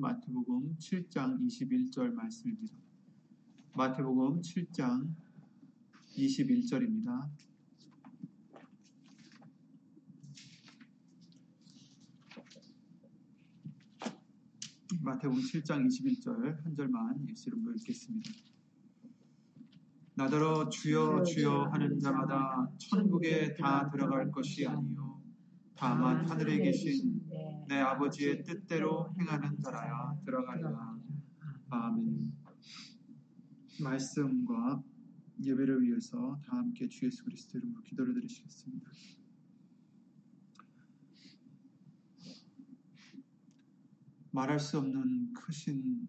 마태복음 7장 21절 말씀입니다. 마태복음 7장 21절입니다. 마태복음 7장 21절 한 절만 이름으로 읽겠습니다. 나더러 주여 주여 하는 자마다 천국에 다 들어갈 것이 아니요 다만 하늘에 계신 내 아버지의 뜻대로 행하는 자라야 들어가리라. 아멘. 말씀과 예배를 위해서 다 함께 주 예수 그리스도 이름으로 기도를 드리시겠습니다. 말할 수 없는 크신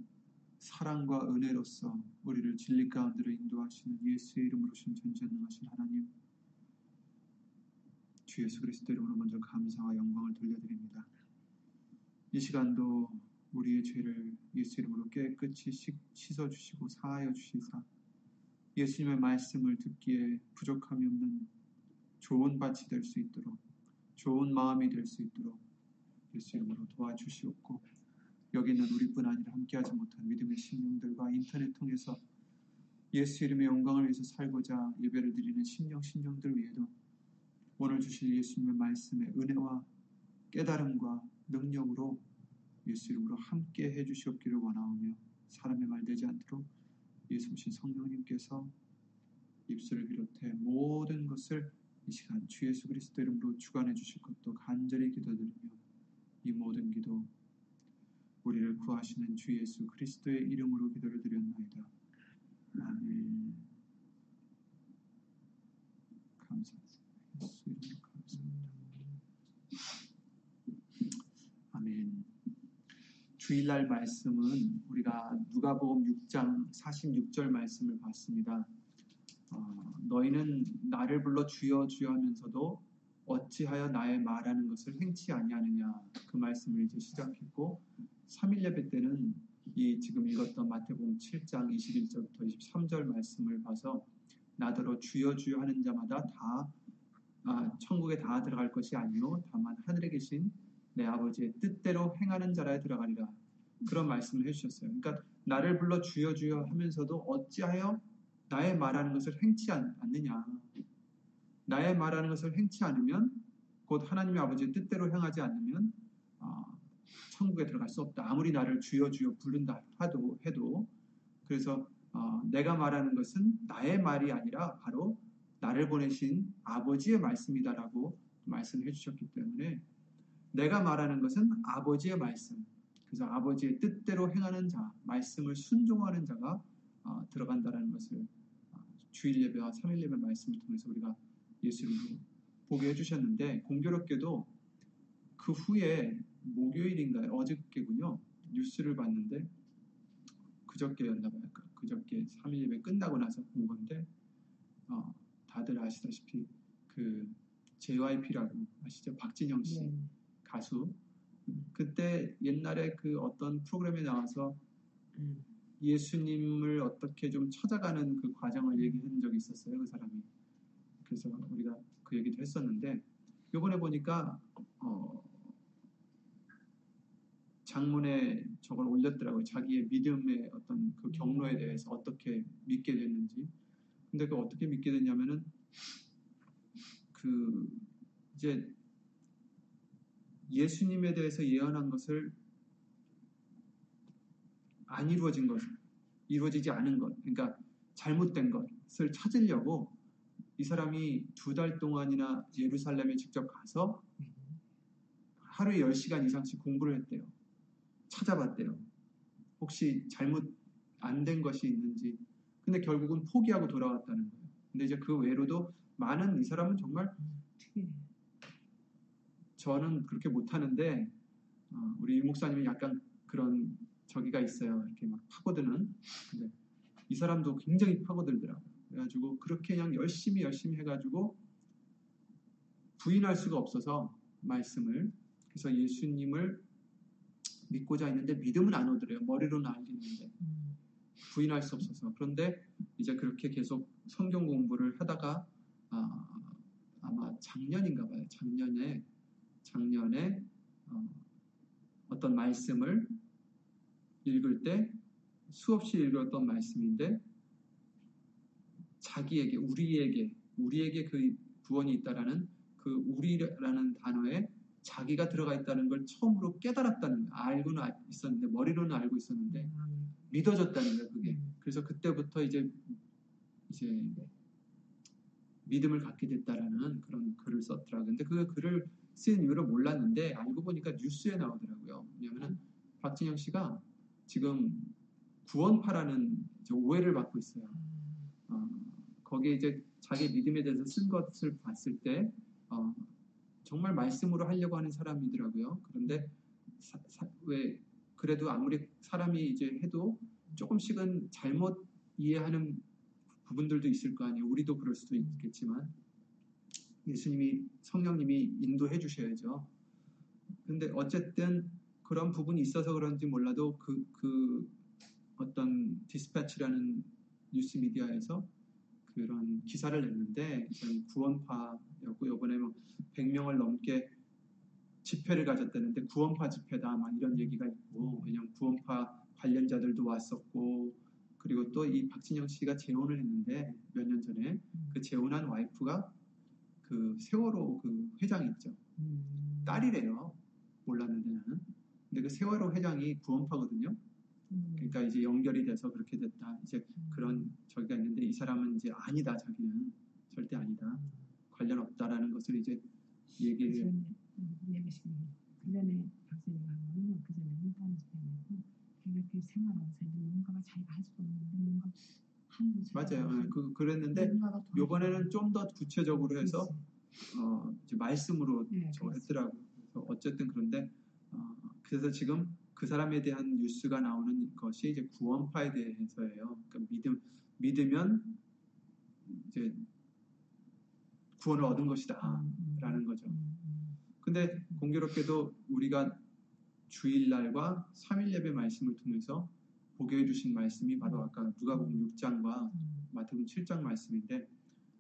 사랑과 은혜로서 우리를 진리 가운데로 인도하시는 예수의 이름으로 신 전지전능하신 하나님 주 예수 그리스도 이름으로 먼저 감사와 영광을 돌려드립니다. 이 시간도 우리의 죄를 예수 이름으로 깨끗이 씻어주시고 사하여 주시사. 예수님의 말씀을 듣기에 부족함이 없는 좋은 밭이 될 수 있도록 좋은 마음이 될 수 있도록 예수 이름으로 도와주시옵고 여기 있는 우리뿐 아니라 함께하지 못한 믿음의 신령들과 인터넷 통해서 예수 이름의 영광을 위해서 살고자 예배를 드리는 신령 신령들 위에도 오늘 주실 예수님의 말씀의 은혜와 깨달음과 능력으로 예수 이름으로 함께 해주시옵기를 원하오며 사람의 말 되지 않도록 예수신 성령님께서 입술을 비롯해 모든 것을 이 시간 주 예수 그리스도 이름으로 주관해 주실 것도 간절히 기도드리며 이 모든 기도 우리를 구하시는 주 예수 그리스도의 이름으로 기도를 드렸나이다. 아멘. 감사합니다. 예수 이름으로 감사합니다. 아멘. 주일날 말씀은 우리가 누가복음 6장 46절 말씀을 봤습니다. 어, 너희는 나를 불러 주여 주여 하면서도 어찌하여 나의 말하는 것을 행치 아니하느냐 그 말씀을 이제 시작했고 3일 예배 때는 이 지금 읽었던 마태복음 7장 21절부터 23절 말씀을 봐서 나더러 주여 주여 하는 자마다 다 아, 천국에 다 들어갈 것이 아니요 다만 하늘에 계신 내 아버지의 뜻대로 행하는 자라에 들어가리라 그런 말씀을 해주셨어요. 그러니까 나를 불러 주여 주여 하면서도 어찌하여 나의 말하는 것을 행치 않느냐 나의 말하는 것을 행치 않으면 곧 하나님의 아버지의 뜻대로 행하지 않으면 어, 천국에 들어갈 수 없다. 아무리 나를 주여 주여 부른다 하도 해도 그래서 어, 내가 말하는 것은 나의 말이 아니라 바로 나를 보내신 아버지의 말씀이다라고 말씀을 해주셨기 때문에 내가 말하는 것은 아버지의 말씀. 그래서 아버지의 뜻대로 행하는 자, 말씀을 순종하는 자가 어, 들어간다라는 것을 어, 주일 예배와 3일 예배 말씀을 통해서 우리가 예수님으로 보게 해주셨는데 공교롭게도 그 후에 목요일인가요? 어저께군요. 뉴스를 봤는데 그저께였나 봐요. 그저께 3일 예배 끝나고 나서 본 건데 어, 다들 아시다시피 그 JYP라고 아시죠? 박진영 씨 네. 가수 그때 옛날에 그 어떤 프로그램에 나와서 음. 예수님을 어떻게 좀 찾아가는 그 과정을 얘기한 적이 있었어요. 그 사람이. 그래서 우리가 그 얘기도 했었는데 요번에 보니까 어, 장문에 저걸 올렸더라고요. 자기의 믿음의 어떤 그 경로에 대해서 어떻게 믿게 됐는지. 근데 그 어떻게 믿게 됐냐면은 그 이제 예수님에 대해서 예언한 것을 안 이루어진 것, 이루어지지 않은 것, 그러니까 잘못된 것을 찾으려고 이 사람이 두 달 동안이나 예루살렘에 직접 가서 하루에 10시간 이상씩 공부를 했대요. 찾아봤대요. 혹시 잘못 안 된 것이 있는지. 근데 결국은 포기하고 돌아왔다는 거예요. 근데 이제 그 외로도 많은 이 사람은 정말 저는 그렇게 못하는데 어, 우리 유 목사님이 약간 그런 저기가 있어요. 이렇게 막 파고드는. 근데 이 사람도 굉장히 파고들더라고요. 그래가지고 그렇게 그냥 열심히 열심히 해가지고 부인할 수가 없어서 말씀을 그래서 예수님을 믿고자 했는데 믿음은 안 오더래요. 머리로는 알겠는데 부인할 수 없어서 그런데 이제 그렇게 계속 성경 공부를 하다가 아, 아마 작년인가 봐요. 작년에 작년에 어, 떤 말씀을 읽을 때 수없이 읽었던 말씀인데 자기에게 우리에게 우리에게 그 구원이 있다라는 그 우리라는 단어에 자기가 들어가 있다는 걸 처음으로 깨달았다는 거예요. 알고는 있었는데 머리로는 알고 있었는데 믿어졌다는 거예요. 그게 그래서 그때부터 이제 이제 믿음을 갖게 됐다라는 그런 글을 썼더라고요. 근데 그 글을 쓴 이유를 몰랐는데 알고 보니까 뉴스에 나오더라고요. 왜냐면은 박진영 씨가 지금 구원파라는 오해를 받고 있어요. 어, 거기에 이제 자기 믿음에 대해서 쓴 것을 봤을 때 어, 정말 말씀으로 하려고 하는 사람이더라고요. 그런데 사, 사, 왜 그래도 아무리 사람이 이제 해도 조금씩은 잘못 이해하는 부분들도 있을 거 아니에요. 우리도 그럴 수도 있겠지만 예수님이 성령님이 인도해 주셔야죠. 근데 어쨌든 그런 부분이 있어서 그런지 몰라도 그, 그 어떤 디스패치라는 뉴스 미디어에서 그런 기사를 냈는데 구원파였고 이번에 뭐 100명을 넘게 집회를 가졌다는데 구원파 집회다 막 이런 얘기가 있고 왜냐면 구원파 관련자들도 왔었고 그리고 또 이 박진영 씨가 재혼을 했는데 몇 년 전에 그 재혼한 와이프가 그 세월호 그 회장 있죠 음. 딸이래요 몰랐는데 나는 근데 그 세월호 회장이 구원파거든요 음. 그러니까 이제 연결이 돼서 그렇게 됐다. 이제 그런 저기가 있는데 이 사람은 이제 아니다. 자기는 절대 아니다. 관련 없다라는 것을 이제 얘기를 얘기하시면 그 전에 박사님 하고는 그 전에 문단 집회하고 걔가 그 생활하면서 뭔가가 자기가 할 수 없는데 뭔가 맞아요. 그 그랬는데 요번에는 좀 더 구체적으로 해서 어, 말씀으로 네, 저걸 했더라고요. 그래서 어쨌든 그런데 어, 그래서 지금 그 사람에 대한 뉴스가 나오는 것이 이제 구원파에 대해서예요. 그러니까 믿음 믿으면 이제 구원을 얻은 것이다라는 거죠. 근데 공교롭게도 우리가 주일날과 3일 예배 말씀을 통해서 보게 해주신 말씀이 바로 아까 누가복음 6장과 마태복음 7장 말씀인데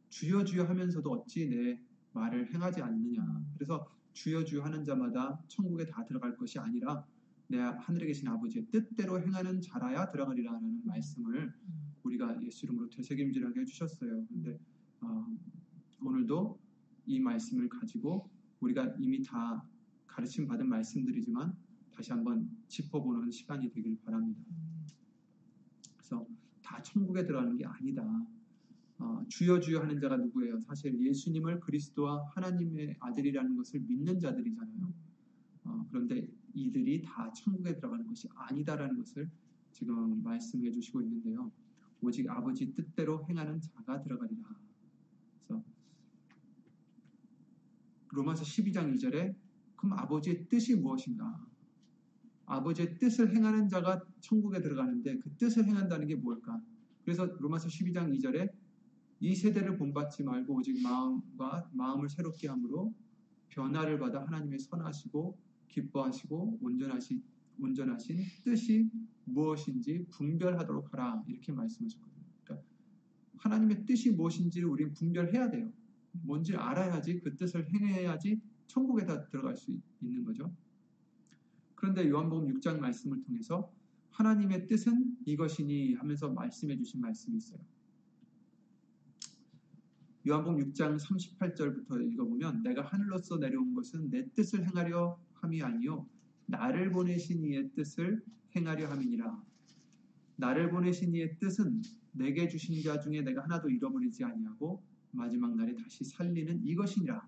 주여 주여 하면서도 어찌 내 말을 행하지 않느냐. 그래서 주여 주여 하는 자마다 천국에 다 들어갈 것이 아니라 내 하늘에 계신 아버지의 뜻대로 행하는 자라야 들어가리라는 말씀을 우리가 예수 이름으로 되새김질하게 해주셨어요. 근데 어, 오늘도 이 말씀을 가지고 우리가 이미 다 가르침 받은 말씀들이지만 다시 한번 짚어보는 시간이 되길 바랍니다. 그래서 다 천국에 들어가는 게 아니다. 어, 주여 주여 하는 자가 누구예요? 사실 예수님을 그리스도와 하나님의 아들이라는 것을 믿는 자들이잖아요. 어, 그런데 이들이 다 천국에 들어가는 것이 아니다라는 것을 지금 말씀해 주시고 있는데요. 오직 아버지 뜻대로 행하는 자가 들어가리라. 그래서 로마서 12장 2절에 그럼 아버지의 뜻이 무엇인가? 아버지의 뜻을 행하는 자가 천국에 들어가는데 그 뜻을 행한다는 게 뭘까? 그래서 로마서 12장 2절에 이 세대를 본받지 말고 오직 마음과 마음을 새롭게 함으로 변화를 받아 하나님의 선하시고 기뻐하시고 온전하시, 온전하신 뜻이 무엇인지 분별하도록 하라 이렇게 말씀하셨거든요. 그러니까 하나님의 뜻이 무엇인지를 우리는 분별해야 돼요. 뭔지 알아야지 그 뜻을 행해야지 천국에 다 들어갈 수 있는 거죠. 그런데 요한복음 6장 말씀을 통해서 하나님의 뜻은 이것이니 하면서 말씀해 주신 말씀이 있어요. 요한복음 6장 38절부터 읽어보면 내가 하늘로서 내려온 것은 내 뜻을 행하려 함이 아니요 나를 보내신 이의 뜻을 행하려 함이니라. 나를 보내신 이의 뜻은 내게 주신 자 중에 내가 하나도 잃어버리지 아니하고 마지막 날에 다시 살리는 이것이니라.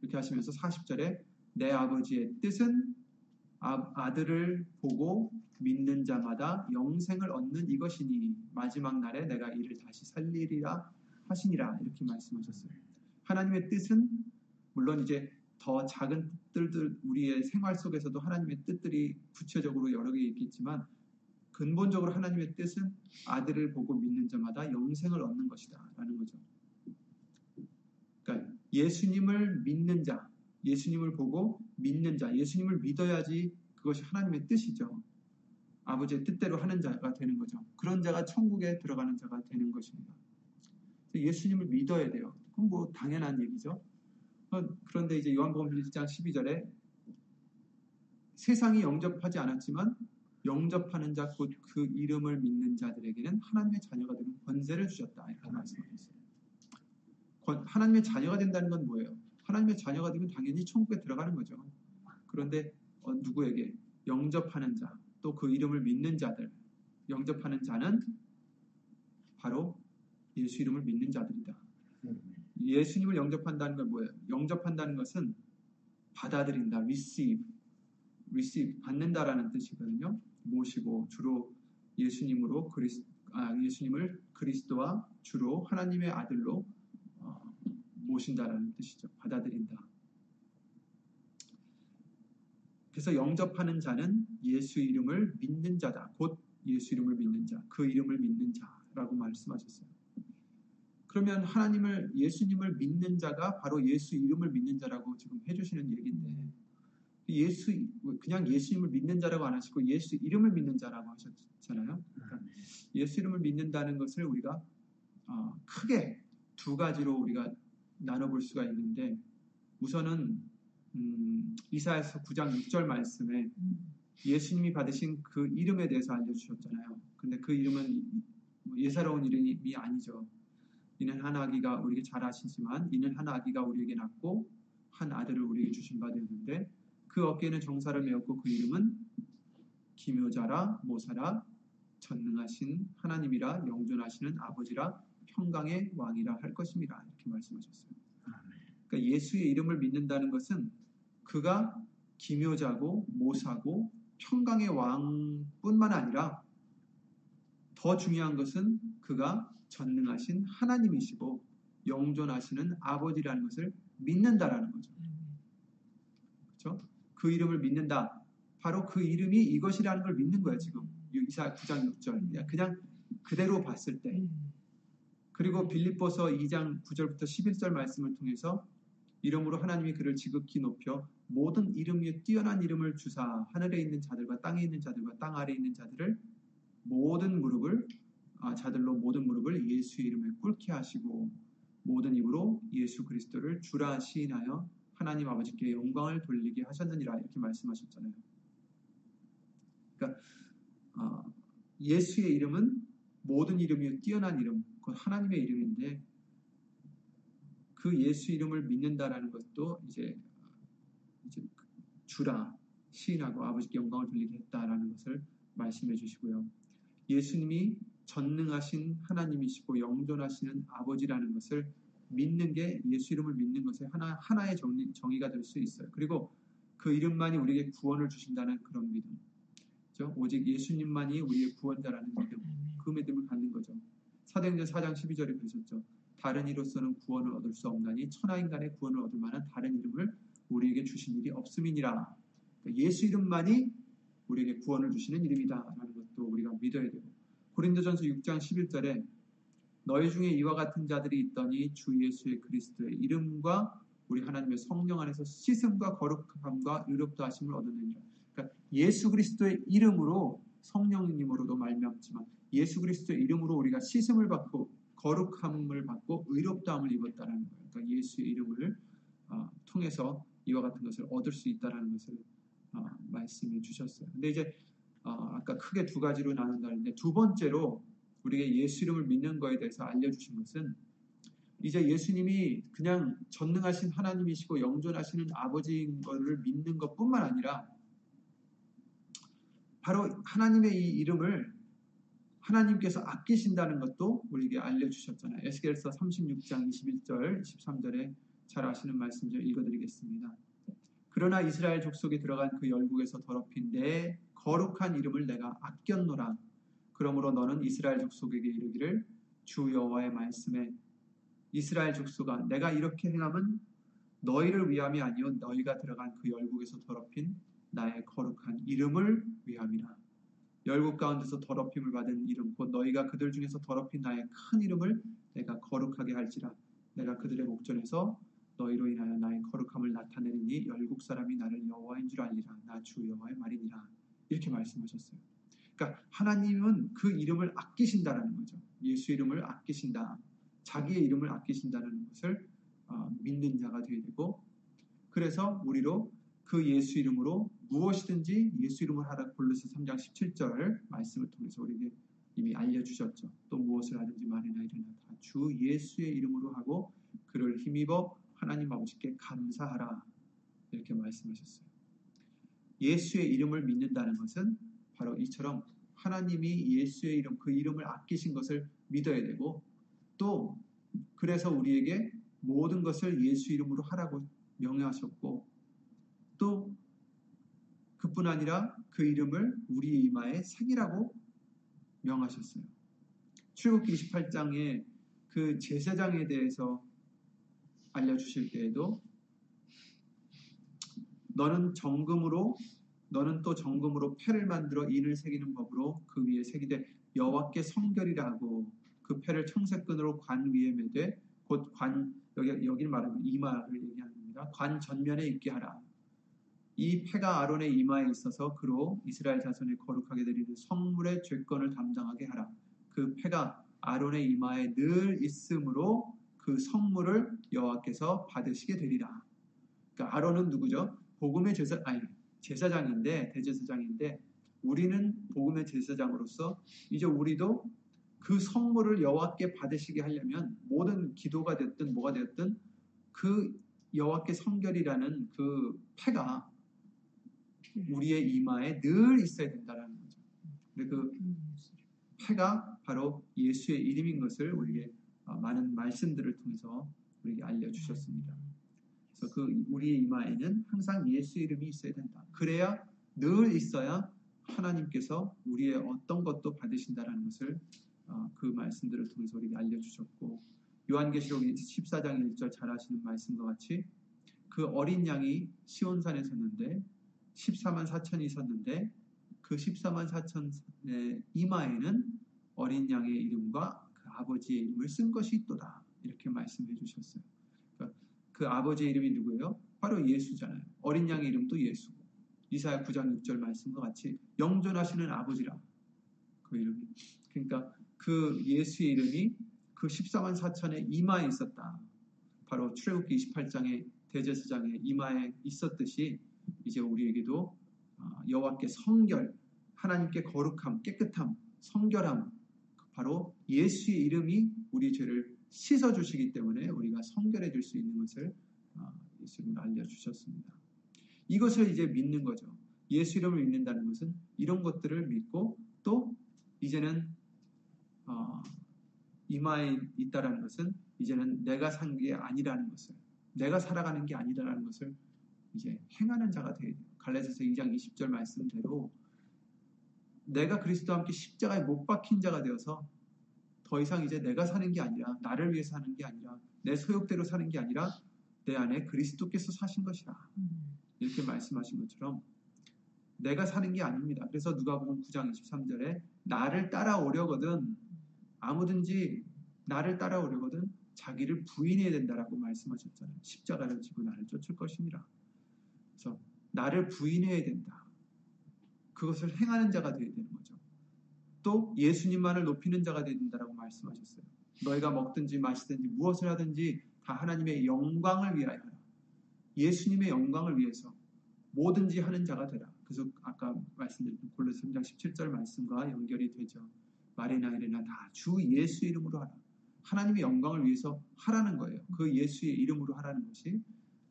이렇게 하시면서 40절에 내 아버지의 뜻은 아, 들을 보고 믿는 자마다 영생을 얻는 이것이니 마지막 날에 내가 이를 다시 살리리라 하시니라 이렇게 말씀하셨어요. 하나님의 뜻은 물론 이제 더 작은 뜻들 우리의 생활 속에서도 하나님의 뜻들이 구체적으로 여러 개 있겠지만 근본적으로 하나님의 뜻은 아들을 보고 믿는 자마다 영생을 얻는 것이다라는 거죠. 그러니까 예수님을 믿는 자, 예수님을 보고 믿는 자, 예수님을 믿어야지 그것이 하나님의 뜻이죠. 아버지의 뜻대로 하는 자가 되는 거죠. 그런 자가 천국에 들어가는 자가 되는 것입니다. 예수님을 믿어야 돼요. 그건 뭐 당연한 얘기죠. 어, 그런데 이제 요한복음 1장 12절에 세상이 영접하지 않았지만 영접하는 자 곧 그 이름을 믿는 자들에게는 하나님의 자녀가 되는 권세를 주셨다 이렇게 말씀하셨어요. 권- 하나님의 자녀가 된다는 건 뭐예요? 하나님의 자녀가 되면 당연히 천국에 들어가는 거죠. 그런데 어, 누구에게 영접하는 자, 또 그 이름을 믿는 자들, 영접하는 자는 바로 예수 이름을 믿는 자들이다. 예수님을 영접한다는 건 뭐예요? 영접한다는 것은 받아들인다, receive, receive 받는다라는 뜻이거든요. 모시고 주로 예수님으로 그리스 아, 예수님을 그리스도와 주로 하나님의 아들로 어, 모신다라는 뜻이죠. 받아들인다. 그래서 영접하는 자는 예수 이름을 믿는 자다. 곧 예수 이름을 믿는 자, 그 이름을 믿는 자라고 말씀하셨어요. 그러면 하나님을 예수님을 믿는 자가 바로 예수 이름을 믿는 자라고 지금 해주시는 얘기인데 예수 그냥 예수님을 믿는 자라고 안 하시고 예수 이름을 믿는 자라고 하셨잖아요. 그러니까 예수 이름을 믿는다는 것을 우리가 어, 크게 두 가지로 우리가 나눠볼 수가 있는데 우선은 음, 이사야서 9장 6절 말씀에 음, 예수님이 받으신 그 이름에 대해서 알려주셨잖아요. 근데 그 이름은 뭐 예사로운 이름이 아니죠. 이는 한 아기가 우리에게 잘 아시지만 이는 한 아기가 우리에게 낳고 한 아들을 우리에게 주신 바 되었는데 그 어깨에는 정사를 메었고 그 이름은 기묘자라 모사라 전능하신 하나님이라 영존하시는 아버지라 평강의 왕이라 할 것입니다. 이렇게 말씀하셨어요. 그러니까 예수의 이름을 믿는다는 것은 그가 기묘자고 모사고 평강의 왕뿐만 아니라 더 중요한 것은 그가 전능하신 하나님이시고 영존하시는 아버지라는 것을 믿는다라는 거죠. 그렇죠? 그 이름을 믿는다. 바로 그 이름이 이것이라는 걸 믿는 거예요, 지금. 이사 9장 6절. 그냥 그대로 봤을 때. 음, 그리고 빌립보서 2장 9절부터 11절 말씀을 통해서 이름으로 하나님이 그를 지극히 높여 모든 이름 위에 뛰어난 이름을 주사 하늘에 있는 자들과 땅에 있는 자들과 땅 아래에 있는 자들을 모든 무릎을 아, 자들로 모든 무릎을 예수의 이름에 꿇게 하시고 모든 입으로 예수 그리스도를 주라 시인하여 하나님 아버지께 영광을 돌리게 하셨느니라 이렇게 말씀하셨잖아요. 그러니까 어, 예수의 이름은 모든 이름 위에 뛰어난 이름, 그건 하나님의 이름인데 그 예수 이름을 믿는다라는 것도 이제 이제 주라 시인하고 아버지께 영광을 돌리게 했다라는 것을 말씀해 주시고요. 예수님이 전능하신 하나님이시고 영존하시는 아버지라는 것을 믿는 게 예수 이름을 믿는 것의 하나 하나의 정리, 정의가 될 수 있어요. 그리고 그 이름만이 우리에게 구원을 주신다는 그런 믿음. 그렇죠? 오직 예수님만이 우리의 구원자라는 믿음. 그 믿음을 갖는 거죠. 사도행전 4장 12절에 그러셨죠. 다른 이로서는 구원을 얻을 수 없나니 천하 인간의 구원을 얻을 만한 다른 이름을 우리에게 주신 일이 없음이니라. 그러니까 예수 이름만이 우리에게 구원을 주시는 이름이다라는 것도 우리가 믿어야 되고 고린도전서 6장 11절에 너희 중에 이와 같은 자들이 있더니 주 예수의 그리스도의 이름과 우리 하나님의 성령 안에서 씻음과 거룩함과 의롭다 하심을 얻었느니라. 그러니까 예수 그리스도의 이름으로 성령님으로도 말미암지만 예수 그리스도의 이름으로 우리가 씻음을 받고 거룩함을 받고 의롭다함을 입었다는 거예요. 그러니까 예수의 이름을 어, 통해서 이와 같은 것을 얻을 수 있다는 것을 어, 말씀해 주셨어요. 근데 이제 어, 아까 크게 두 가지로 나눈다는데 두 번째로 우리가 예수 이름을 믿는 거에 대해서 알려주신 것은 이제 예수님이 그냥 전능하신 하나님이시고 영존하시는 아버지인 것을 믿는 것뿐만 아니라 바로 하나님의 이 이름을 하나님께서 아끼신다는 것도 우리에게 알려주셨잖아요. 에스겔서 36장 21절, 23절에 잘 아시는 말씀 좀 읽어드리겠습니다. 그러나 이스라엘 족속에 들어간 그 열국에서 더럽힌 내 거룩한 이름을 내가 아꼈노라. 그러므로 너는 이스라엘 족속에게 이르기를 주 여호와의 말씀에 이스라엘 족속아 내가 이렇게 행함은 너희를 위함이 아니요 너희가 들어간 그 열국에서 더럽힌 나의 거룩한 이름을 위함이라. 열국 가운데서 더럽힘을 받은 이름 곧 너희가 그들 중에서 더럽힌 나의 큰 이름을 내가 거룩하게 할지라. 내가 그들의 목전에서 너희로 인하여 나의 거룩함을 나타내리니 열국 사람이 나를 여호와인 줄 알리라. 나 주 여호와의 말이니라. 이렇게 말씀하셨어요. 그러니까 하나님은 그 이름을 아끼신다라는 거죠. 예수 이름을 아끼신다. 자기의 이름을 아끼신다는 것을 어, 믿는 자가 되어야 되고 그래서 우리로 그 예수 이름으로 무엇이든지 예수 이름으로 하라 골로새 3장 17절 말씀을 통해서 우리에게 이미 알려주셨죠. 또 무엇을 하든지 말이나 일어나 다 주 예수의 이름으로 하고 그를 힘입어 하나님 아버지께 감사하라 이렇게 말씀하셨어요. 예수의 이름을 믿는다는 것은 바로 이처럼 하나님이 예수의 이름 그 이름을 아끼신 것을 믿어야 되고 또 그래서 우리에게 모든 것을 예수 이름으로 하라고 명령하셨고 또 그뿐 아니라 그 이름을 우리 이마에 새기라고 명하셨어요. 출국기 28장에 그 제사장에 대해서 알려주실 때에도 너는 정금으로 너는 또 정금으로 패를 만들어 인을 새기는 법으로 그 위에 새기되 여호와께 성결이라고 그 패를 청색끈으로 관 위에 매되 곧 관 여기 여기를 말하면 이마를 얘기하는 겁니다. 관 전면에 있게 하라. 이 패가 아론의 이마에 있어서 그로 이스라엘 자손의 거룩하게 드리는 성물의 죄권을 담당하게 하라. 그 패가 아론의 이마에 늘 있으므로 그 성물을 여호와께서 받으시게 되리라. 그러니까 아론은 누구죠? 복음의 제사 아니 제사장인데 대제사장인데 우리는 복음의 제사장으로서 이제 우리도 그 성물을 여호와께 받으시게 하려면 모든 기도가 됐든 뭐가 됐든 그 여호와께 성결이라는 그 패가 우리의 이마에 늘 있어야 된다는 거죠. 근데 그 패가 바로 예수의 이름인 것을 우리에게 어, 많은 말씀들을 통해서 우리에게 알려주셨습니다. 그래서 그 우리의 이마에는 항상 예수 이름이 있어야 된다. 그래야 늘 있어야 하나님께서 우리의 어떤 것도 받으신다라는 것을 어, 그 말씀들을 통해서 우리에게 알려주셨고 요한계시록 14장 1절 잘 아시는 말씀과 같이 그 어린 양이 시온산에 섰는데 14만 4천이 섰는데 그 14만 4천의 이마에는 어린 양의 이름과 그 아버지의 이름을 쓴 것이 있도다 이렇게 말씀해 주셨어요. 그러니까 그 아버지의 이름이 누구예요? 바로 예수잖아요. 어린 양의 이름도 예수고 이사야 9장 6절 말씀과 같이 영존하시는 아버지라 그 이름이 그러니까 그 예수의 이름이 그 14만 4천의 이마에 있었다. 바로 출애굽기 28장의 대제사장의 이마에 있었듯이 이제 우리에게도 어, 여호와께 성결, 하나님께 거룩함, 깨끗함, 성결함, 바로 예수의 이름이 우리 죄를 씻어 주시기 때문에 우리가 성결해질 수 있는 것을 어, 예수님은 알려주셨습니다. 이것을 이제 믿는 거죠. 예수 이름을 믿는다는 것은 이런 것들을 믿고 또 이제는 어, 이마에 있다라는 것은 이제는 내가 산 게 아니라는 것을 내가 살아가는 게 아니라는 것을 이제 행하는 자가 되어야 돼요. 갈라디아서 2장 20절 말씀대로 내가 그리스도와 함께 십자가에 못 박힌 자가 되어서 더 이상 이제 내가 사는 게 아니라 나를 위해서 사는 게 아니라 내 소욕대로 사는 게 아니라 내 안에 그리스도께서 사신 것이라 이렇게 말씀하신 것처럼 내가 사는 게 아닙니다. 그래서 누가복음 9장 23절에 나를 따라오려거든 아무든지 나를 따라오려거든 자기를 부인해야 된다라고 말씀하셨잖아요. 십자가를 지고 나를 쫓을 것이니라. 그래서 나를 부인해야 된다. 그것을 행하는 자가 되어야 되는 거죠. 또 예수님만을 높이는 자가 되어야 된다라고 말씀하셨어요. 너희가 먹든지 마시든지 무엇을 하든지 다 하나님의 영광을 위하여 하라. 예수님의 영광을 위해서 뭐든지 하는 자가 되라. 그래서 아까 말씀드린 골로새 3장 17절 말씀과 연결이 되죠. 말이나 이래나 다 주 예수 이름으로 하라. 하나님의 영광을 위해서 하라는 거예요. 그 예수의 이름으로 하라는 것이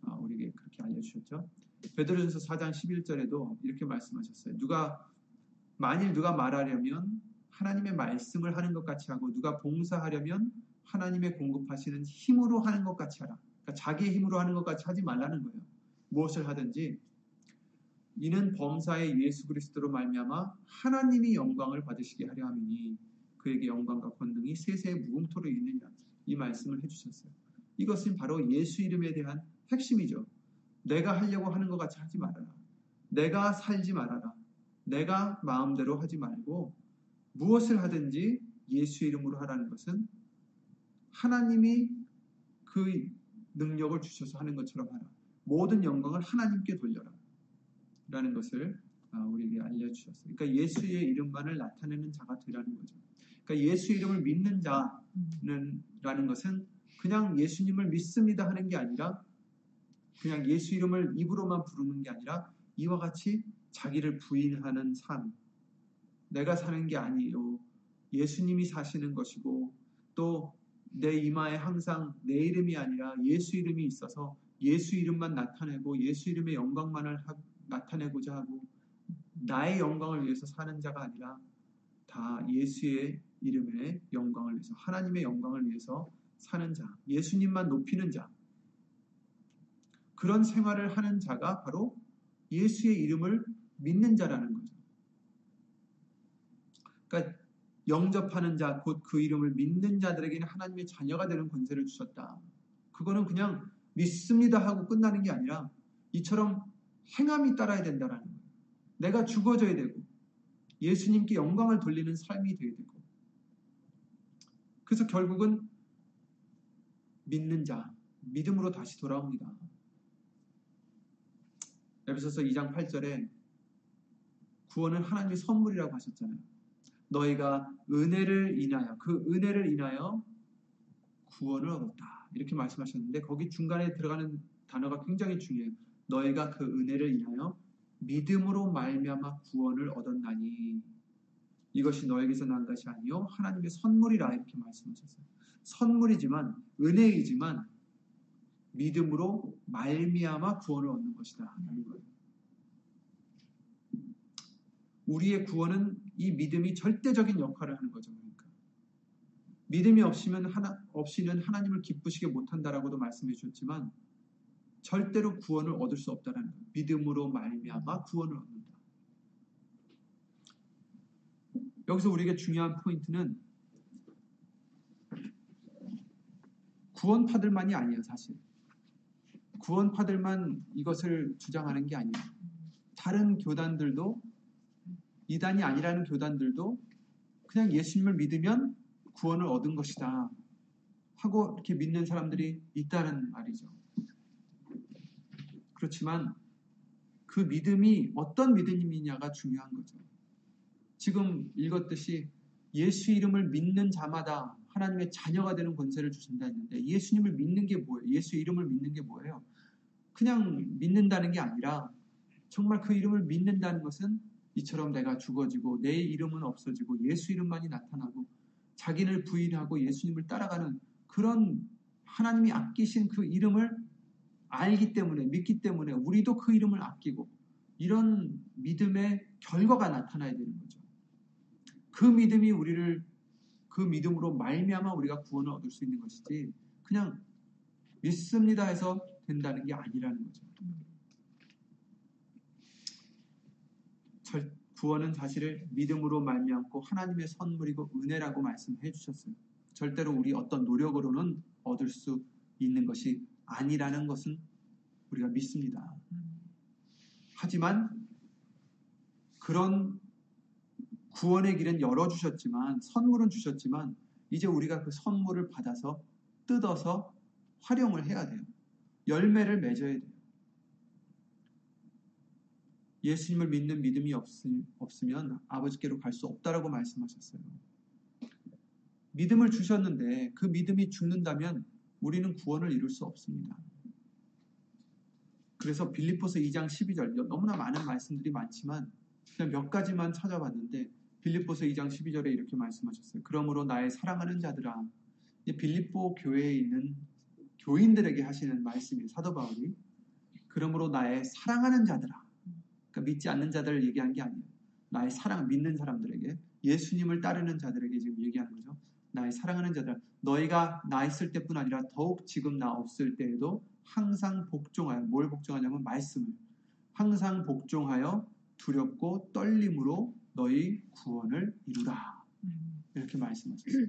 아, 우리에게 그렇게 알려주셨죠. 베드로전서 4장 11절에도 이렇게 말씀하셨어요. 누가 만일 누가 말하려면 하나님의 말씀을 하는 것 같이 하고 누가 봉사하려면 하나님의 공급하시는 힘으로 하는 것 같이 하라. 그러니까 자기의 힘으로 하는 것 같이 하지 말라는 거예요. 무엇을 하든지 이는 범사의 예수 그리스도로 말미암아 하나님이 영광을 받으시게 하려 함이니 그에게 영광과 권능이 세세의 무궁토로 있느니라. 이 말씀을 해주셨어요. 이것은 바로 예수 이름에 대한 핵심이죠. 내가 하려고 하는 것 같이 하지 말아라. 내가 살지 말아라. 내가 마음대로 하지 말고 무엇을 하든지 예수 이름으로 하라는 것은 하나님이 그 능력을 주셔서 하는 것처럼 하라. 모든 영광을 하나님께 돌려라. 라는 것을 아, 우리에게 알려주셨어요. 그러니까 예수의 이름만을 나타내는 자가 되라는 거죠. 그러니까 예수 이름을 믿는 자는 라는 것은 그냥 예수님을 믿습니다 하는 게 아니라 그냥 예수 이름을 입으로만 부르는 게 아니라 이와 같이 자기를 부인하는 삶. 내가 사는 게 아니에요. 예수님이 사시는 것이고 또 내 이마에 항상 내 이름이 아니라 예수 이름이 있어서 예수 이름만 나타내고 예수 이름의 영광만을 하, 나타내고자 하고 나의 영광을 위해서 사는 자가 아니라 다 예수의 이름의 영광을 위해서 하나님의 영광을 위해서 사는 자, 예수님만 높이는 자. 그런 생활을 하는 자가 바로 예수의 이름을 믿는 자라는 거죠. 그러니까 영접하는 자, 곧 그 이름을 믿는 자들에게는 하나님의 자녀가 되는 권세를 주셨다. 그거는 그냥 믿습니다 하고 끝나는 게 아니라 이처럼 행함이 따라야 된다라는 거예요. 내가 죽어져야 되고 예수님께 영광을 돌리는 삶이 되어야 되고 그래서 결국은 믿는 자, 믿음으로 다시 돌아옵니다. 에베소서 2장 8절에 구원은 하나님의 선물이라고 하셨잖아요. 너희가 은혜를 인하여 그 은혜를 인하여 구원을 얻었다. 이렇게 말씀하셨는데 거기 중간에 들어가는 단어가 굉장히 중요해요. 너희가 그 은혜를 인하여 믿음으로 말미암아 구원을 얻었나니 이것이 너에게서 난 것이 아니요 하나님의 선물이라 이렇게 말씀하셨어요. 선물이지만 은혜이지만 믿음으로 말미암아 구원을 얻는 것이다. 우리의 구원은 이 믿음이 절대적인 역할을 하는 거죠. 그러니까 믿음이 없이면 하나 없이는 하나님을 기쁘시게 못한다라고도 말씀해 주셨지만 절대로 구원을 얻을 수 없다는 거예요. 믿음으로 말미암아 구원을 얻는다. 여기서 우리에게 중요한 포인트는 구원파들만이 아니에요, 사실. 구원파들만 이것을 주장하는 게 아니에요. 다른 교단들도 이단이 아니라는 교단들도 그냥 예수님을 믿으면 구원을 얻은 것이다 하고 이렇게 믿는 사람들이 있다는 말이죠. 그렇지만 그 믿음이 어떤 믿음이냐가 중요한 거죠. 지금 읽었듯이 예수 이름을 믿는 자마다 하나님의 자녀가 되는 권세를 주신다 했는데 예수님을 믿는 게 뭐예요? 예수 이름을 믿는 게 뭐예요? 그냥 믿는다는 게 아니라 정말 그 이름을 믿는다는 것은 이처럼 내가 죽어지고 내 이름은 없어지고 예수 이름만이 나타나고 자기를 부인하고 예수님을 따라가는 그런 하나님이 아끼신 그 이름을 알기 때문에 믿기 때문에 우리도 그 이름을 아끼고 이런 믿음의 결과가 나타나야 되는 거죠. 그 믿음이 우리를 그 믿음으로 말미암아 우리가 구원을 얻을 수 있는 것이지 그냥 믿습니다 해서 된다는 게 아니라는 거죠. 구원은 사실을 믿음으로 말미암고 하나님의 선물이고 은혜라고 말씀해 주셨어요. 절대로 우리 어떤 노력으로는 얻을 수 있는 것이 아니라는 것은 우리가 믿습니다. 하지만 그런 구원의 길은 열어주셨지만 선물은 주셨지만 이제 우리가 그 선물을 받아서 뜯어서 활용을 해야 돼요. 열매를 맺어야 돼요. 예수님을 믿는 믿음이 없으면 아버지께로 갈 수 없다라고 말씀하셨어요. 믿음을 주셨는데 그 믿음이 죽는다면 우리는 구원을 이룰 수 없습니다. 그래서 빌립보서 2장 12절 너무나 많은 말씀들이 많지만 그냥 몇 가지만 찾아봤는데 빌립보서 2장 12절에 이렇게 말씀하셨어요. 그러므로 나의 사랑하는 자들아 빌립보 교회에 있는 교인들에게 하시는 말씀이 사도 바울이 그러므로 나의 사랑하는 자들아 그러니까 믿지 않는 자들을 얘기한 게 아니에요. 나의 사랑 믿는 사람들에게 예수님을 따르는 자들에게 지금 얘기하는 거죠. 나의 사랑하는 자들 너희가 나 있을 때뿐 아니라 더욱 지금 나 없을 때에도 항상 복종하여 뭘 복종하냐면 말씀을 항상 복종하여 두렵고 떨림으로 너희 구원을 이루라 이렇게 말씀하셨어요.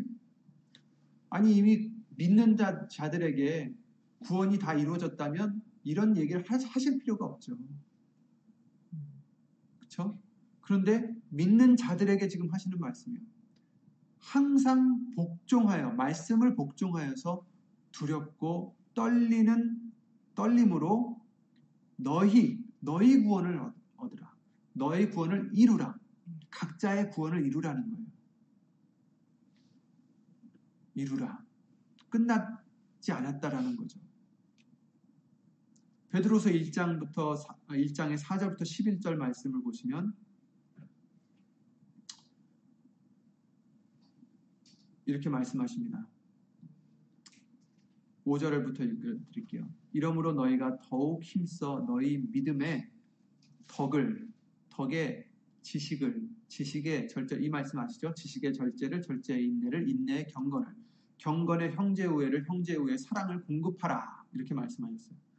아니 이미 믿는 자, 자들에게 구원이 다 이루어졌다면 이런 얘기를 하실 필요가 없죠. 그렇죠? 그런데 믿는 자들에게 지금 하시는 말씀이에요. 항상 복종하여 말씀을 복종하여서 두렵고 떨리는 떨림으로 너희 너희 구원을 얻으라. 너희 구원을 이루라. 각자의 구원을 이루라는 거예요. 이루라. 끝났지 않았다라는 거죠. 베드로서 1장부터 1장의 4절부터 11절 말씀을 보시면 이렇게 말씀하십니다. 5절부터 읽어드릴게요. 이러므로 너희가 더욱 힘써 너희 믿음의 덕을 덕의 지식을 지식의 절제 이 말씀 아시죠? 지식의 절제를 절제의 인내를 인내의 경건을 경건의 형제 우애를 형제 우애의 사랑을 공급하라 이렇게 말씀하셨어요.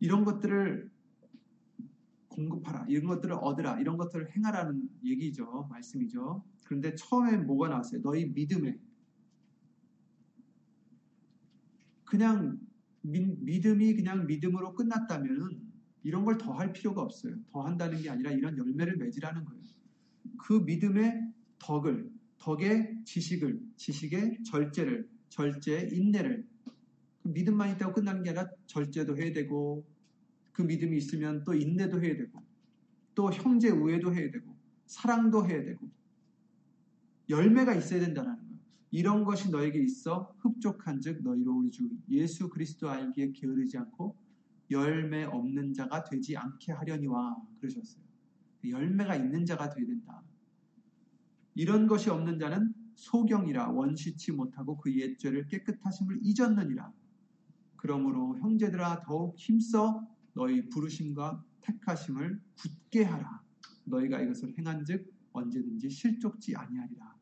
이런 것들을 공급하라 이런 것들을 얻으라 이런 것들을 행하라는 얘기죠 말씀이죠. 그런데 처음에 뭐가 나왔어요? 너희 믿음에 그냥 믿음이 그냥 믿음으로 끝났다면 이런 걸 더 할 필요가 없어요. 더 한다는 게 아니라 이런 열매를 맺으라는 거예요. 그 믿음의 덕을, 덕의 지식을, 지식의 절제를, 절제의 인내를, 그 믿음만 있다고 끝나는 게 아니라 절제도 해야 되고, 그 믿음이 있으면 또 인내도 해야 되고, 또 형제 우애도 해야 되고, 사랑도 해야 되고, 열매가 있어야 된다는 거예요. 이런 것이 너에게 있어 흡족한즉 너희로 우리 주 예수 그리스도 알기에 게으르지 않고 열매 없는 자가 되지 않게 하려니와 그러셨어요. 열매가 있는 자가 되어야 된다. 이런 것이 없는 자는 소경이라 원시치 못하고 그 옛죄를 깨끗하심을 잊었느니라. 그러므로 형제들아 더욱 힘써 너희 부르심과 택하심을 굳게 하라. 너희가 이것을 행한즉 언제든지 실족지 아니하리라.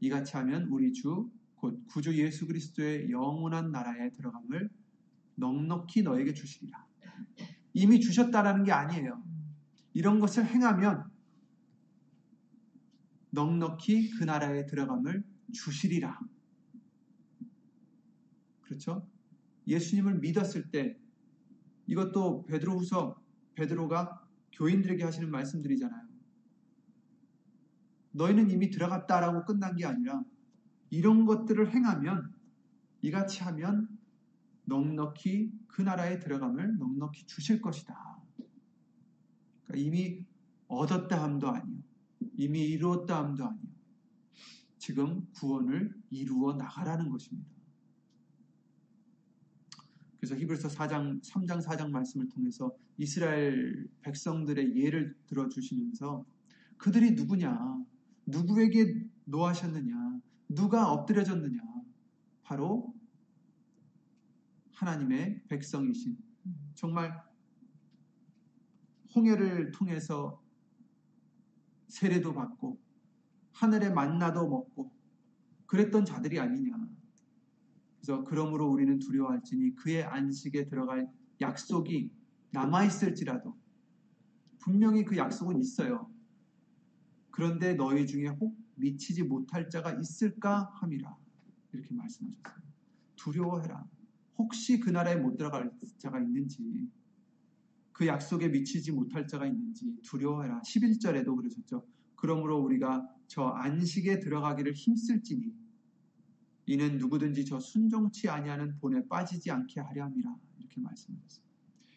이같이 하면 우리 주 곧 구주 예수 그리스도의 영원한 나라에 들어감을 넉넉히 너에게 주시리라. 이미 주셨다라는 게 아니에요. 이런 것을 행하면 넉넉히 그 나라에 들어감을 주시리라. 그렇죠? 예수님을 믿었을 때 이것도 베드로후서 베드로가 교인들에게 하시는 말씀들이잖아요. 너희는 이미 들어갔다라고 끝난 게 아니라 이런 것들을 행하면 이같이 하면 넉넉히 그 나라에 들어감을 넉넉히 주실 것이다. 그러니까 이미 얻었다 함도 아니요. 이미 이루었다 함도 아니요. 지금 구원을 이루어 나가라는 것입니다. 그래서 히브리서 4장 3장 4장 말씀을 통해서 이스라엘 백성들의 예를 들어 주시면서 그들이 누구냐? 누구에게 노하셨느냐? 누가 엎드려졌느냐? 바로 하나님의 백성이신 정말 홍해를 통해서 세례도 받고 하늘의 만나도 먹고 그랬던 자들이 아니냐. 그래서 그러므로 우리는 두려워할지니 그의 안식에 들어갈 약속이 남아 있을지라도 분명히 그 약속은 있어요. 그런데 너희 중에 혹 미치지 못할 자가 있을까 함이라 이렇게 말씀하셨어요. 두려워해라. 혹시 그 나라에 못 들어갈 자가 있는지 그 약속에 미치지 못할 자가 있는지 두려워해라. 11절에도 그러셨죠. 그러므로 우리가 저 안식에 들어가기를 힘쓸지니 이는 누구든지 저 순종치 아니하는 본에 빠지지 않게 하려 함이라 이렇게 말씀하셨어요.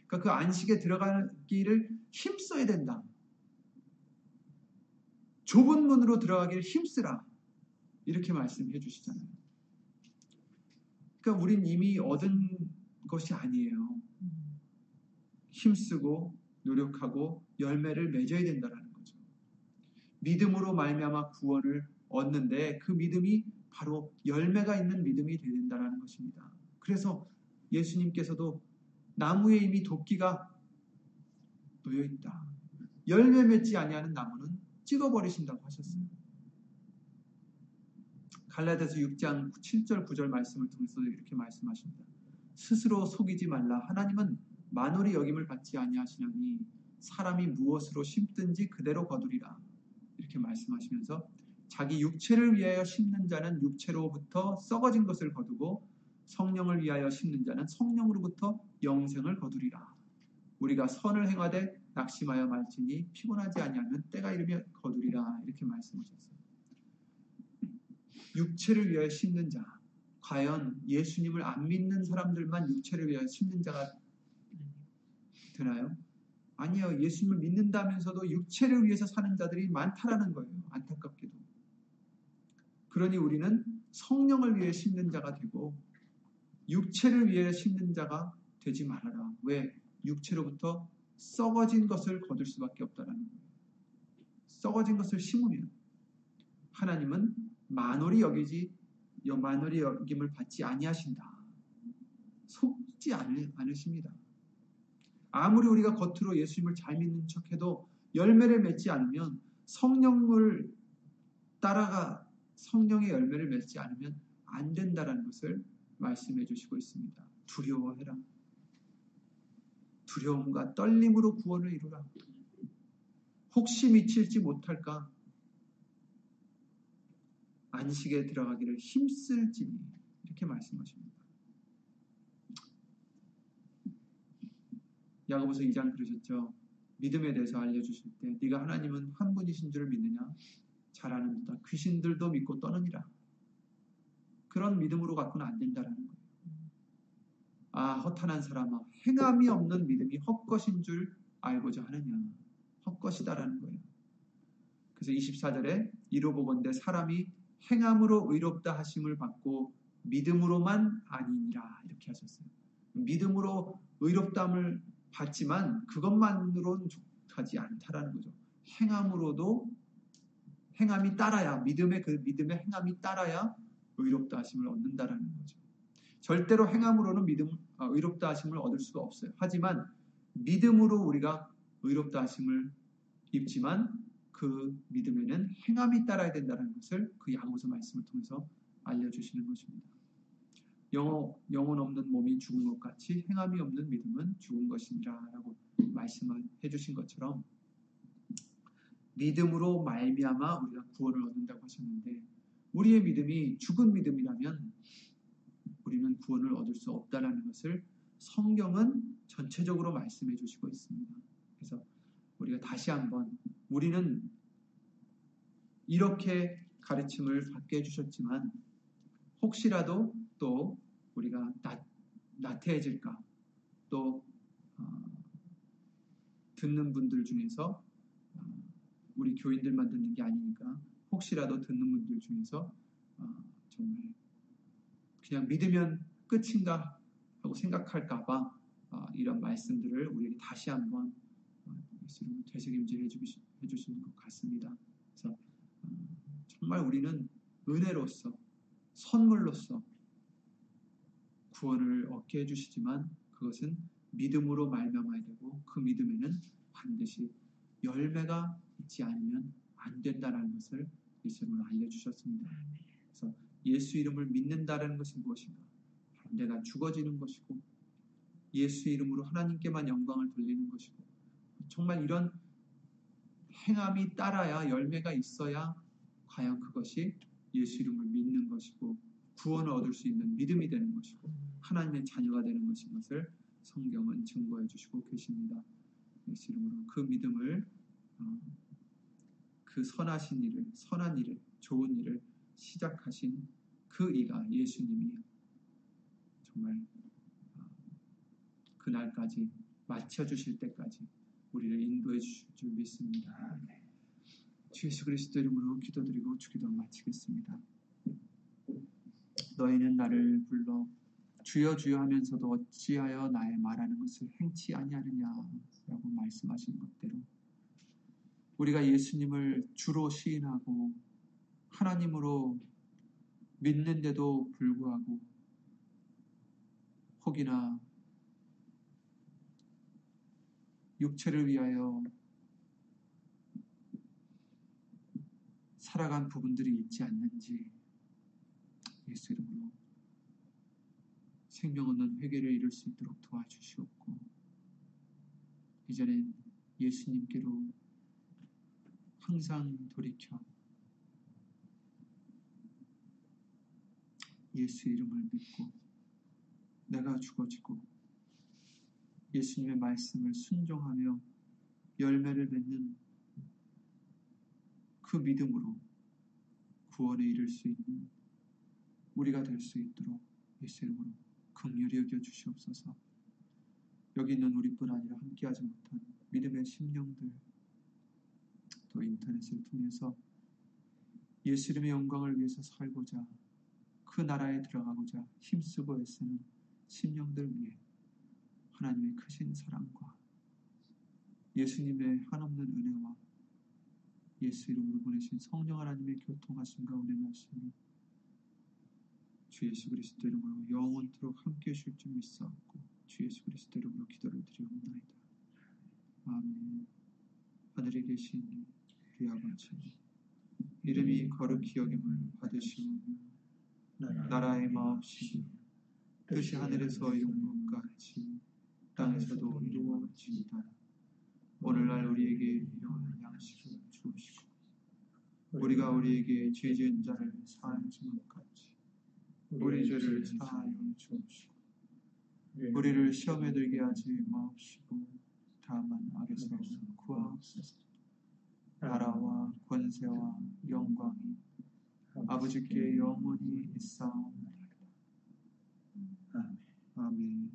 그러니까 그 안식에 들어가기를 힘써야 된다. 좁은 문으로 들어가기를 힘쓰라. 이렇게 말씀해 주시잖아요. 그러니까 우린 이미 얻은 것이 아니에요. 힘쓰고 노력하고 열매를 맺어야 된다는 거죠. 믿음으로 말미암아 구원을 얻는데 그 믿음이 바로 열매가 있는 믿음이 되야 된다는 것입니다. 그래서 예수님께서도 나무에 이미 도끼가 놓여 있다. 열매 맺지 아니하는 나무는 찍어버리신다고 하셨어요. 갈라디아서 6장 7절 9절 말씀을 통해서 이렇게 말씀하십니다. 스스로 속이지 말라. 하나님은 만월이 여김을 받지 아니하시려니 사람이 무엇으로 심든지 그대로 거두리라. 이렇게 말씀하시면서 자기 육체를 위하여 심는 자는 육체로부터 썩어진 것을 거두고 성령을 위하여 심는 자는 성령으로부터 영생을 거두리라. 우리가 선을 행하되 낙심하여 말지니 피곤하지 아니하면 때가 이르면 거두리라 이렇게 말씀하셨어요. 육체를 위하여 심는 자 과연 예수님을 안 믿는 사람들만 육체를 위하여 심는 자가 되나요? 아니요. 예수님을 믿는다면서도 육체를 위해서 사는 자들이 많다라는 거예요. 안타깝게도. 그러니 우리는 성령을 위해 심는 자가 되고 육체를 위해 심는 자가 되지 말아라. 왜? 육체로부터 썩어진 것을 거둘 수밖에 없다라는 거예요. 썩어진 것을 심으면 하나님은 만월이 여기지 만월이 여김을 받지 아니하신다. 속지 않으, 않으십니다. 아무리 우리가 겉으로 예수님을 잘 믿는 척해도 열매를 맺지 않으면 성령을 따라가 성령의 열매를 맺지 않으면 안 된다라는 것을 말씀해 주시고 있습니다. 두려워해라. 두려움과 떨림으로 구원을 이루라. 혹시 미칠지 못할까? 안식에 들어가기를 힘쓸지니 이렇게 말씀하십니다. 야고보서 2장 그러셨죠. 믿음에 대해서 알려주실 때 네가 하나님은 한 분이신 줄 믿느냐? 잘 아는도다. 귀신들도 믿고 떠느니라. 그런 믿음으로 갖고는 안 된다라는 거예요. 아 허탄한 사람아 행함이 없는 믿음이 헛것인 줄 알고자 하느냐. 헛것이다라는 거예요. 그래서 24절에 이로 보건대 사람이 행함으로 의롭다 하심을 받고 믿음으로만 아니니라 이렇게 하셨어요. 믿음으로 의롭담을 받지만 그것만으로는 족하지 않다라는 거죠. 행함으로도 행함이 따라야 믿음의 그 믿음의 행함이 따라야 의롭다 하심을 얻는다라는 거죠. 절대로 행함으로는 믿음 아, 의롭다 하심을 얻을 수가 없어요. 하지만 믿음으로 우리가 의롭다 하심을 입지만 그 믿음에는 행함이 따라야 된다는 것을 그 야고보서 말씀을 통해서 알려주시는 것입니다. 영어, 영혼 없는 몸이 죽은 것 같이 행함이 없는 믿음은 죽은 것이니라라고 말씀을 해주신 것처럼 믿음으로 말미암아 우리가 구원을 얻는다고 하셨는데 우리의 믿음이 죽은 믿음이라면 우리는 구원을 얻을 수 없다라는 것을 성경은 전체적으로 말씀해 주시고 있습니다. 그래서 우리가 다시 한번 우리는 이렇게 가르침을 받게 해주셨지만 혹시라도 또 우리가 나, 나태해질까 또 어, 듣는 분들 중에서 어, 우리 교인들만 듣는 게 아니니까 혹시라도 듣는 분들 중에서 어, 정말 그냥 믿으면 끝인가 하고 생각할까봐 어, 이런 말씀들을 우리에게 다시 한번 예수님 되새김질 해주시는 것 같습니다. 그래서 정말 우리는 은혜로서 선물로서 구원을 얻게 해주시지만 그것은 믿음으로 말미암아야 되고 그 믿음에는 반드시 열매가 있지 않으면 안 된다는 것을 예수님은 알려주셨습니다. 그래서 예수 이름을 믿는다는 것이 무엇인가? 바로 내가 죽어지는 것이고 예수 이름으로 하나님께만 영광을 돌리는 것이고 정말 이런 행함이 따라야 열매가 있어야 과연 그것이 예수 이름을 믿는 것이고 구원을 얻을 수 있는 믿음이 되는 것이고 하나님의 자녀가 되는 것인 것을 성경은 증거해 주시고 계십니다. 예수 이름으로 그 믿음을 어, 그 선하신 일을 선한 일을 좋은 일을 시작하신 그 이가 예수님이 정말 어, 그날까지 마쳐 주실 때까지 우리를 인도해 주실 줄 믿습니다. 주 예수 그리스도 이름으로 기도드리고 주기도 마치겠습니다. 너희는 나를 불러 주여 주여 하면서도 어찌하여 나의 말하는 것을 행치 아니하느냐라고 말씀하신 것대로 우리가 예수님을 주로 시인하고 하나님으로 믿는데도 불구하고 혹이나 육체를 위하여 살아간 부분들이 있지 않는지 예수 이름으로 생명 없는 회개를 이룰 수 있도록 도와주시옵고 이전엔 예수님께로 항상 돌이켜 예수 이름을 믿고 내가 죽어지고 예수님의 말씀을 순종하며 열매를 맺는 그 믿음으로 구원에 이를 수 있는 우리가 될 수 있도록 예수 이름으로 긍휼히 여겨 주시옵소서. 여기 있는 우리뿐 아니라 함께하지 못한 믿음의 심령들 또 인터넷을 통해서 예수 이름의 영광을 위해서 살고자 그 나라에 들어가고자 힘쓰고 애쓰는 심령들 위해 하나님의 크신 사랑과 예수님의 한없는 은혜와 예수 이름으로 보내신 성령 하나님의 교통하심과 은혜 말씀이 주 예수 그리스도 이름으로 영원토록 함께 하실 줄 믿사옵고 주 예수 그리스도 이름으로 기도를 드리옵나이다. 아멘 하늘에 계신 우리 아버지 이름이 거룩히 여김을 받으시오며 나라의 마옵시며 뜻이 하늘에서 이룬 것 같이 땅에서도 이루어지이다. 오늘날 우리에게 필요한 양식을 주옵시고 우리가 우리에게 죄 지은 자를 사하여 주는 것 같이 우리 죄를 사하여 주옵시고 우리를 시험에 들게 하지 마옵시고 다만 악에서 구하옵소서 나라와 권세와 영광이 아버지께 영원히 있사옵나이다. 아멘.